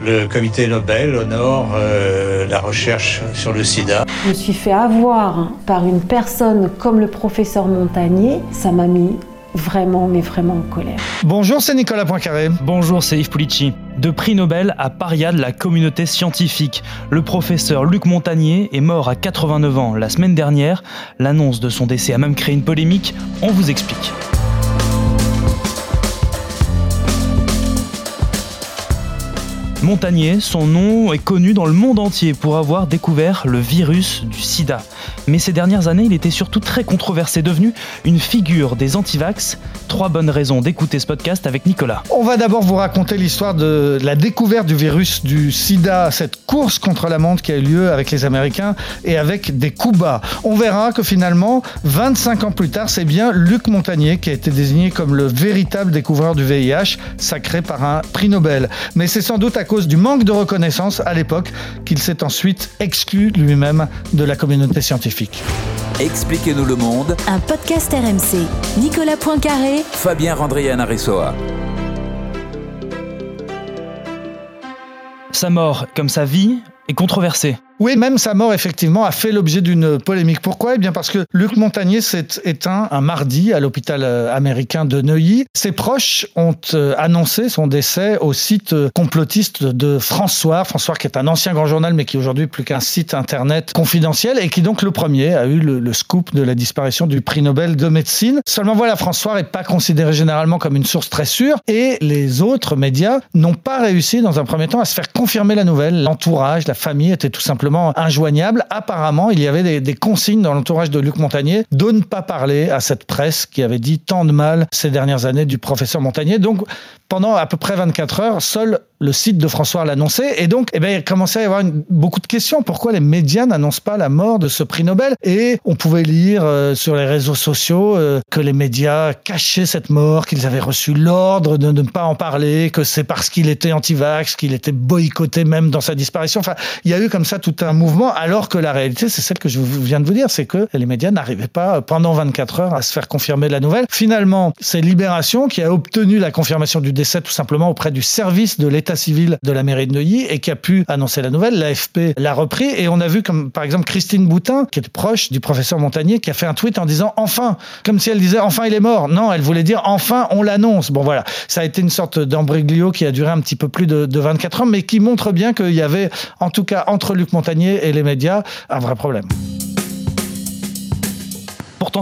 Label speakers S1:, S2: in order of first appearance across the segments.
S1: Le comité Nobel honore euh, la recherche sur le sida.
S2: Je me suis fait avoir par une personne comme le professeur Montagnier. Ça m'a mis vraiment, mais vraiment en colère.
S3: Bonjour, c'est Nicolas Poincaré.
S4: Bonjour, c'est Yves Pulici. De prix Nobel à paria de la communauté scientifique, le professeur Luc Montagnier est mort à 89 ans la semaine dernière. L'annonce de son décès a même créé une polémique. On vous explique. Montagnier, son nom est connu dans le monde entier pour avoir découvert le virus du sida. Mais ces dernières années, il était surtout très controversé, devenu une figure des antivax. Trois bonnes raisons d'écouter ce podcast avec Nicolas.
S3: On va d'abord vous raconter l'histoire de la découverte du virus du sida, cette course contre la montre qui a eu lieu avec les Américains et avec des coups. On verra que finalement, 25 ans plus tard, c'est bien Luc Montagnier qui a été désigné comme le véritable découvreur du VIH, sacré par un prix Nobel. Mais c'est sans doute à cause du manque de reconnaissance à l'époque qu'il s'est ensuite exclu lui-même de la communauté scientifique.
S5: Expliquez-nous le monde.
S6: Un podcast RMC. Nicolas Poincaré.
S5: Fabien Randrian
S4: Sa mort, comme sa vie, est controversée.
S3: Oui, même sa mort, effectivement, a fait l'objet d'une polémique. Pourquoi? Eh bien parce que Luc Montagnier s'est éteint un mardi à l'hôpital euh, américain de Neuilly. Ses proches ont euh, annoncé son décès au site euh, complotiste de François. François qui est un ancien grand journal, mais qui aujourd'hui plus qu'un site internet confidentiel et qui donc le premier a eu le, scoop de la disparition du prix Nobel de médecine. Seulement voilà, François n'est pas considéré généralement comme une source très sûre et les autres médias n'ont pas réussi dans un premier temps à se faire confirmer la nouvelle. L'entourage, la famille était tout simplement injoignable. Apparemment, il y avait des, consignes dans l'entourage de Luc Montagnier de ne pas parler à cette presse qui avait dit tant de mal ces dernières années du professeur Montagnier. Donc, pendant à peu près 24 heures, seul le site de François l'annonçait. Et donc, eh bien, il commençait à y avoir beaucoup de questions. Pourquoi les médias n'annoncent pas la mort de ce prix Nobel? Et on pouvait lire euh, sur les réseaux sociaux euh, que les médias cachaient cette mort, qu'ils avaient reçu l'ordre de, ne pas en parler, que c'est parce qu'il était anti-vax, qu'il était boycotté même dans sa disparition. Enfin, il y a eu comme ça tout un mouvement, alors que la réalité, c'est celle que je viens de vous dire, c'est que les médias n'arrivaient pas pendant 24 heures à se faire confirmer la nouvelle. Finalement, c'est Libération qui a obtenu la confirmation du décès tout simplement auprès du service de l'État civil de la mairie de Neuilly et qui a pu annoncer la nouvelle. L'AFP l'a repris et on a vu comme par exemple Christine Boutin, qui est proche du professeur Montagnier, qui a fait un tweet en disant enfin, comme si elle disait enfin il est mort. Non, elle voulait dire enfin on l'annonce. Bon voilà, ça a été une sorte d'embréglio qui a duré un petit peu plus de, de 24 ans, mais qui montre bien qu'il y avait, en tout cas entre Luc Montagnier et les médias, un vrai problème.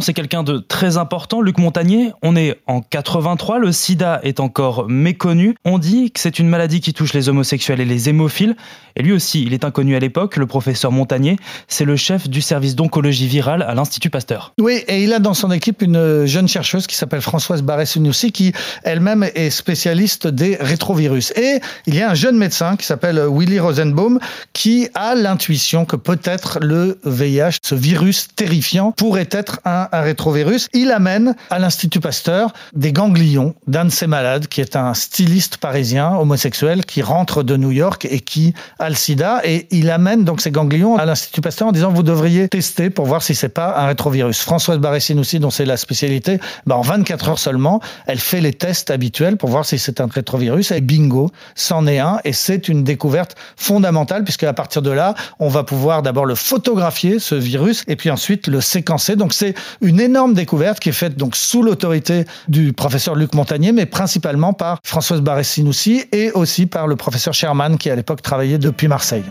S4: C'est quelqu'un de très important, Luc Montagnier. On est en 83, le sida est encore méconnu. On dit que c'est une maladie qui touche les homosexuels et les hémophiles. Et lui aussi, il est inconnu à l'époque, le professeur Montagnier. C'est le chef du service d'oncologie virale à l'Institut Pasteur.
S3: Oui, et il a dans son équipe une jeune chercheuse qui s'appelle Françoise Barré-Senoussi, qui elle-même est spécialiste des rétrovirus. Et il y a un jeune médecin qui s'appelle Willy Rosenbaum, qui a l'intuition que peut-être le VIH, ce virus terrifiant, pourrait être un, rétrovirus. Il amène à l'Institut Pasteur des ganglions d'un de ses malades, qui est un styliste parisien homosexuel qui rentre de New York et qui le sida et il amène donc ces ganglions à l'Institut Pasteur en disant vous devriez tester pour voir si c'est pas un rétrovirus. Françoise Baressine aussi, dont c'est la spécialité, bah en 24 heures seulement, elle fait les tests habituels pour voir si c'est un rétrovirus et bingo, c'en est un et c'est une découverte fondamentale puisque à partir de là, on va pouvoir d'abord le photographier ce virus et puis ensuite le séquencer. Donc c'est une énorme découverte qui est faite donc sous l'autorité du professeur Luc Montagnier mais principalement par Françoise Baressine aussi et aussi par le professeur Sherman qui à l'époque travaillait de depuis Marseille.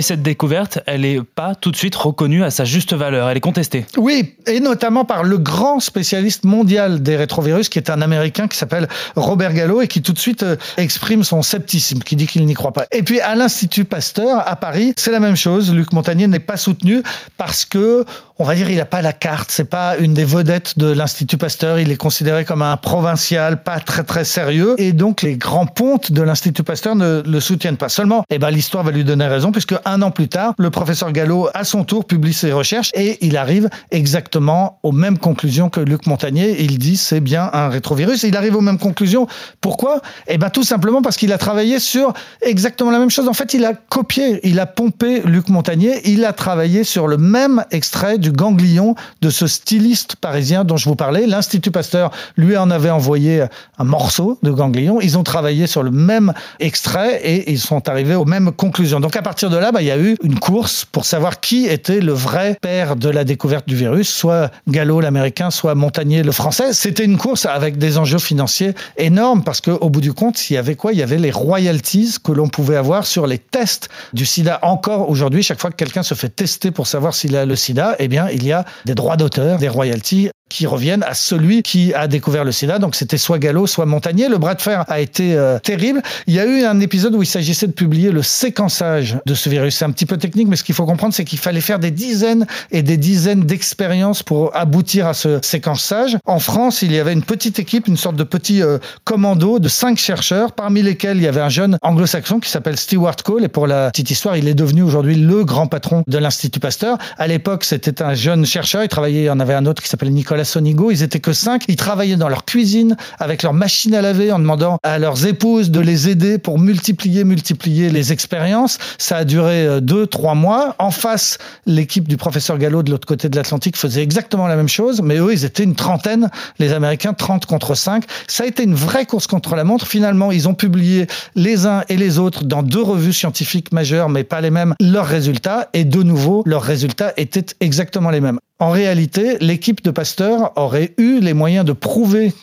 S4: Et cette découverte, elle n'est pas tout de suite reconnue à sa juste valeur, elle est contestée.
S3: Oui, et notamment par le grand spécialiste mondial des rétrovirus, qui est un Américain qui s'appelle Robert Gallo, et qui tout de suite euh, exprime son scepticisme, qui dit qu'il n'y croit pas. Et puis à l'Institut Pasteur, à Paris, c'est la même chose. Luc Montagnier n'est pas soutenu parce que on va dire, il n'a pas la carte. C'est pas une des vedettes de l'Institut Pasteur. Il est considéré comme un provincial, pas très très sérieux. Et donc, les grands pontes de l'Institut Pasteur ne le soutiennent pas. Seulement, eh ben, l'histoire va lui donner raison, puisque un an plus tard, le professeur Gallo, à son tour, publie ses recherches et il arrive exactement aux mêmes conclusions que Luc Montagnier. Il dit c'est bien un rétrovirus. il arrive aux mêmes conclusions. Pourquoi? Eh bien, tout simplement parce qu'il a travaillé sur exactement la même chose. En fait, il a copié, il a pompé Luc Montagnier. Il a travaillé sur le même extrait du ganglion de ce styliste parisien dont je vous parlais. L'Institut Pasteur lui en avait envoyé un morceau de ganglion. Ils ont travaillé sur le même extrait et ils sont arrivés aux mêmes conclusions. Donc à partir de là, bah, il y a eu une course pour savoir qui était le vrai père de la découverte du virus, soit Gallo l'américain, soit Montagnier le français. C'était une course avec des enjeux financiers énormes parce qu'au bout du compte, il y avait quoi? Il y avait les royalties que l'on pouvait avoir sur les tests du sida. Encore aujourd'hui, chaque fois que quelqu'un se fait tester pour savoir s'il a le sida, eh bien, il y a des droits d'auteur, des royalties qui reviennent à celui qui a découvert le sida. Donc c'était soit Gallo, soit Montagnier. Le bras de fer a été euh, terrible. Il y a eu un épisode où il s'agissait de publier le séquençage de ce virus. C'est un petit peu technique, mais ce qu'il faut comprendre, c'est qu'il fallait faire des dizaines et des dizaines d'expériences pour aboutir à ce séquençage. En France, il y avait une petite équipe, une sorte de petit euh, commando de cinq chercheurs, parmi lesquels il y avait un jeune anglo-saxon qui s'appelle Stewart Cole. Et pour la petite histoire, il est devenu aujourd'hui le grand patron de l'Institut Pasteur. À l'époque, c'était un jeune chercheur. Il travaillait, il y en avait un autre qui s'appelait Nicolas Sonigo. Ils étaient que cinq. Ils travaillaient dans leur cuisine avec leur machine à laver en demandant à leurs épouses de les aider pour multiplier, multiplier les expériences. Ça a duré euh, deux, trois mois. En face, l'équipe du professeur Gallo de l'autre côté de l'Atlantique faisait exactement la même chose, mais eux, ils étaient une trentaine, les Américains, 30 contre 5. Ça a été une vraie course contre la montre. Finalement, ils ont publié les uns et les autres dans deux revues scientifiques majeures, mais pas les mêmes, leurs résultats. Et de nouveau, leurs résultats étaient exactement les mêmes. En réalité, l'équipe de Pasteur aurait eu les moyens de prouver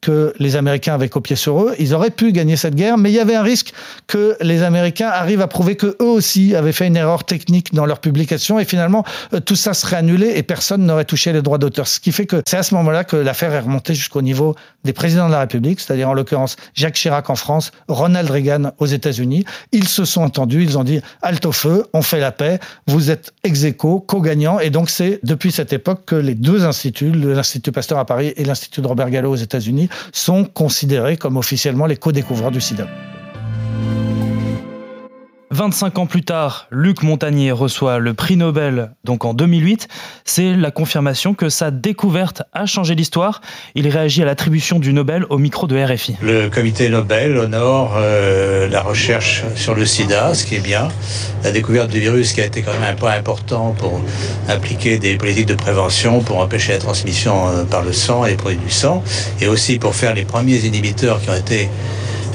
S3: que les Américains avaient copié sur eux. Ils auraient pu gagner cette guerre, mais il y avait un risque que les Américains arrivent à prouver que eux aussi avaient fait une erreur technique dans leur publication et finalement euh, tout ça serait annulé et personne n'aurait touché les droits d'auteur. Ce qui fait que c'est à ce moment-là que l'affaire est remontée jusqu'au niveau des présidents de la République, c'est-à-dire en l'occurrence Jacques Chirac en France, Ronald Reagan aux États-Unis. Ils se sont entendus, ils ont dit halte au feu, on fait la paix, vous êtes ex co-gagnants et donc c'est depuis cette époque que les deux instituts, l'Institut Pasteur à Paris et l'Institut de Robert Gallo aux États-Unis, sont considérés comme officiellement les co-découvreurs du sida.
S4: 25 ans plus tard, Luc Montagnier reçoit le prix Nobel, donc en 2008. C'est la confirmation que sa découverte a changé l'histoire. Il réagit à l'attribution du Nobel au micro de RFI.
S1: Le comité Nobel honore euh, la recherche sur le sida, ce qui est bien. La découverte du virus qui a été quand même un point important pour impliquer des politiques de prévention, pour empêcher la transmission euh, par le sang et les produits du sang, et aussi pour faire les premiers inhibiteurs qui ont été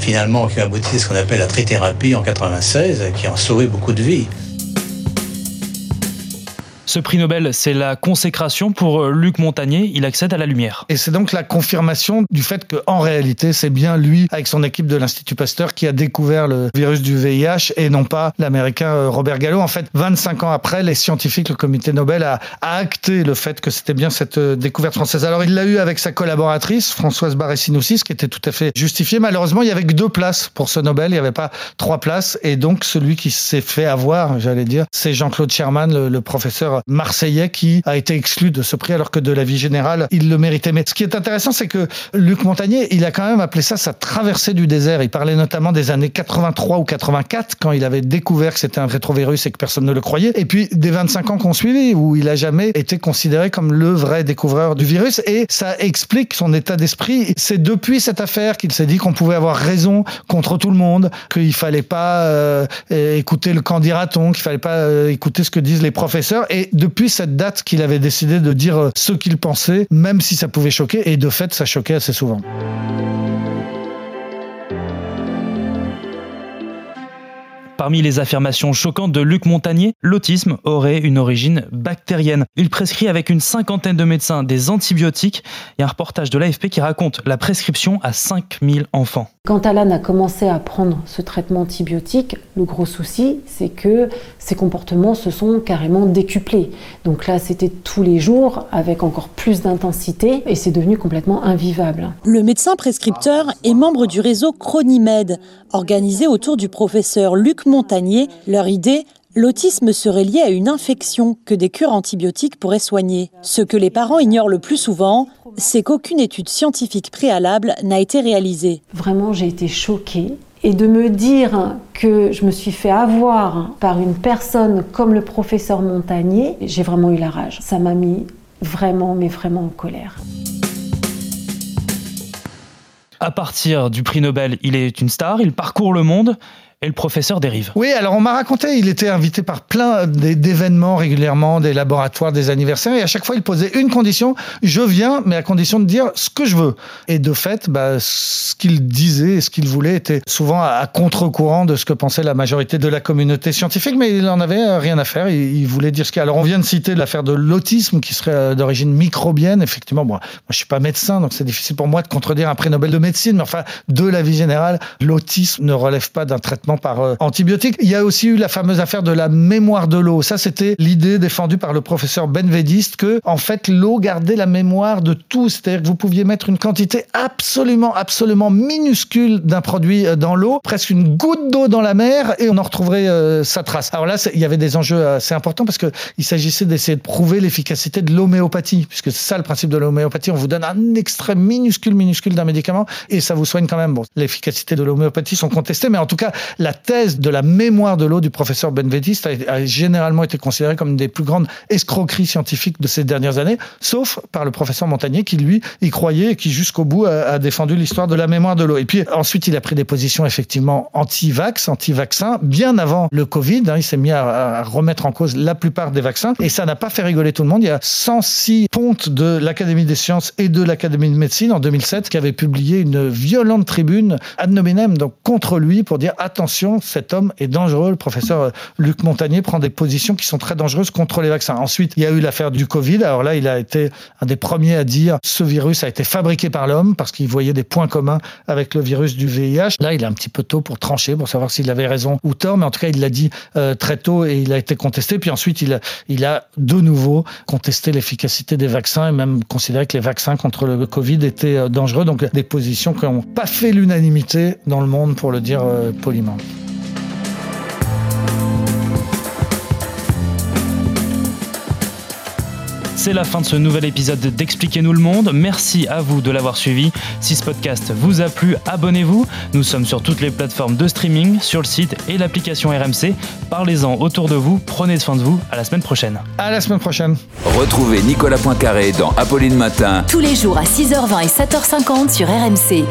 S1: finalement qui a abouti à ce qu'on appelle la trithérapie en 96, qui a sauvé beaucoup de vies.
S4: Ce prix Nobel, c'est la consécration pour euh, Luc Montagnier. Il accède à la lumière.
S3: Et c'est donc la confirmation du fait qu'en réalité, c'est bien lui, avec son équipe de l'Institut Pasteur, qui a découvert le virus du VIH et non pas l'Américain euh, Robert Gallo. En fait, 25 ans après, les scientifiques, le comité Nobel a, acté le fait que c'était bien cette euh, découverte française. Alors, il l'a eu avec sa collaboratrice, Françoise Barré-Sinoussi, ce qui était tout à fait justifié. Malheureusement, il n'y avait que deux places pour ce Nobel. Il n'y avait pas trois places. Et donc, celui qui s'est fait avoir, j'allais dire, c'est Jean-Claude Sherman, le, le professeur marseillais qui a été exclu de ce prix alors que de la vie générale, il le méritait. Mais ce qui est intéressant, c'est que Luc Montagnier, il a quand même appelé ça sa traversée du désert. Il parlait notamment des années 83 ou 84 quand il avait découvert que c'était un rétrovirus et que personne ne le croyait. Et puis des 25 ans qu'on suivi où il a jamais été considéré comme le vrai découvreur du virus. Et ça explique son état d'esprit. C'est depuis cette affaire qu'il s'est dit qu'on pouvait avoir raison contre tout le monde, qu'il fallait pas euh, écouter le candidaton, qu'il fallait pas euh, écouter ce que disent les professeurs. Et depuis cette date qu'il avait décidé de dire euh, ce qu'il pensait, même si ça pouvait choquer, et de fait, ça choquait assez souvent.
S4: Parmi les affirmations choquantes de Luc Montagnier, l'autisme aurait une origine bactérienne. Il prescrit avec une cinquantaine de médecins des antibiotiques. Il y a un reportage de l'AFP qui raconte la prescription à 5000 enfants.
S2: Quand Alan a commencé à prendre ce traitement antibiotique, le gros souci, c'est que ses comportements se sont carrément décuplés. Donc là, c'était tous les jours avec encore plus d'intensité et c'est devenu complètement invivable.
S7: Le médecin prescripteur est membre du réseau Chronimed, organisé autour du professeur Luc Montagnier. Leur idée L'autisme serait lié à une infection que des cures antibiotiques pourraient soigner. Ce que les parents ignorent le plus souvent, c'est qu'aucune étude scientifique préalable n'a été réalisée.
S2: Vraiment, j'ai été choquée Et de me dire que je me suis fait avoir par une personne comme le professeur Montagnier, j'ai vraiment eu la rage. Ça m'a mis vraiment, mais vraiment en colère.
S4: À partir du prix Nobel, il est une star, il parcourt le monde et le professeur dérive.
S3: Oui, alors on m'a raconté, il était invité par plein d'événements régulièrement, des laboratoires, des anniversaires, et à chaque fois il posait une condition, je viens, mais à condition de dire ce que je veux. Et de fait, bah, ce qu'il disait et ce qu'il voulait était souvent à, contre-courant de ce que pensait la majorité de la communauté scientifique, mais il en avait rien à faire, il, voulait dire ce qu'il Alors on vient de citer l'affaire de l'autisme qui serait euh, d'origine microbienne, effectivement, moi, moi je suis pas médecin, donc c'est difficile pour moi de contredire un prix Nobel de médecine, mais enfin, de la vie générale, l'autisme ne relève pas d'un traitement par euh, antibiotiques. Il y a aussi eu la fameuse affaire de la mémoire de l'eau. Ça, c'était l'idée défendue par le professeur Benvediste que, en fait, l'eau gardait la mémoire de tout. C'est-à-dire que vous pouviez mettre une quantité absolument, absolument minuscule d'un produit euh, dans l'eau, presque une goutte d'eau dans la mer, et on en retrouverait euh, sa trace. Alors là, il y avait des enjeux assez importants parce qu'il s'agissait d'essayer de prouver l'efficacité de l'homéopathie, puisque c'est ça le principe de l'homéopathie. On vous donne un extrait minuscule, minuscule d'un médicament et ça vous soigne quand même. Bon, l'efficacité de l'homéopathie sont contestées, mais en tout cas, la thèse de la mémoire de l'eau du professeur Benvediste a, généralement été considérée comme une des plus grandes escroqueries scientifiques de ces dernières années, sauf par le professeur Montagnier qui, lui, y croyait et qui, jusqu'au bout, a, défendu l'histoire de la mémoire de l'eau. Et puis ensuite, il a pris des positions effectivement anti-vax, anti-vaccin, bien avant le Covid. Hein. il s'est mis à, remettre en cause la plupart des vaccins et ça n'a pas fait rigoler tout le monde. Il y a 106 pontes de l'Académie des sciences et de l'Académie de médecine en 2007 qui avaient publié une violente tribune ad nominem donc contre lui pour dire attention cet homme est dangereux. Le professeur euh, Luc Montagnier prend des positions qui sont très dangereuses contre les vaccins. Ensuite, il y a eu l'affaire du Covid. Alors là, il a été un des premiers à dire ce virus a été fabriqué par l'homme parce qu'il voyait des points communs avec le virus du VIH. Là, il est un petit peu tôt pour trancher, pour savoir s'il avait raison ou tort, mais en tout cas, il l'a dit euh, très tôt et il a été contesté. Puis ensuite, il a, de nouveau contesté l'efficacité des vaccins et même considéré que les vaccins contre le Covid étaient euh, dangereux. Donc des positions qui n'ont pas fait l'unanimité dans le monde, pour le dire poliment.
S4: C'est la fin de ce nouvel épisode d'Expliquez-nous le monde. Merci à vous de l'avoir suivi. Si ce podcast vous a plu, abonnez-vous. Nous sommes sur toutes les plateformes de streaming, sur le site et l'application RMC. Parlez-en autour de vous. Prenez soin de vous. À la semaine prochaine.
S3: À la semaine prochaine.
S5: Retrouvez Nicolas Poincaré dans Apolline Matin.
S6: Tous les jours à 6h20 et 7h50 sur RMC.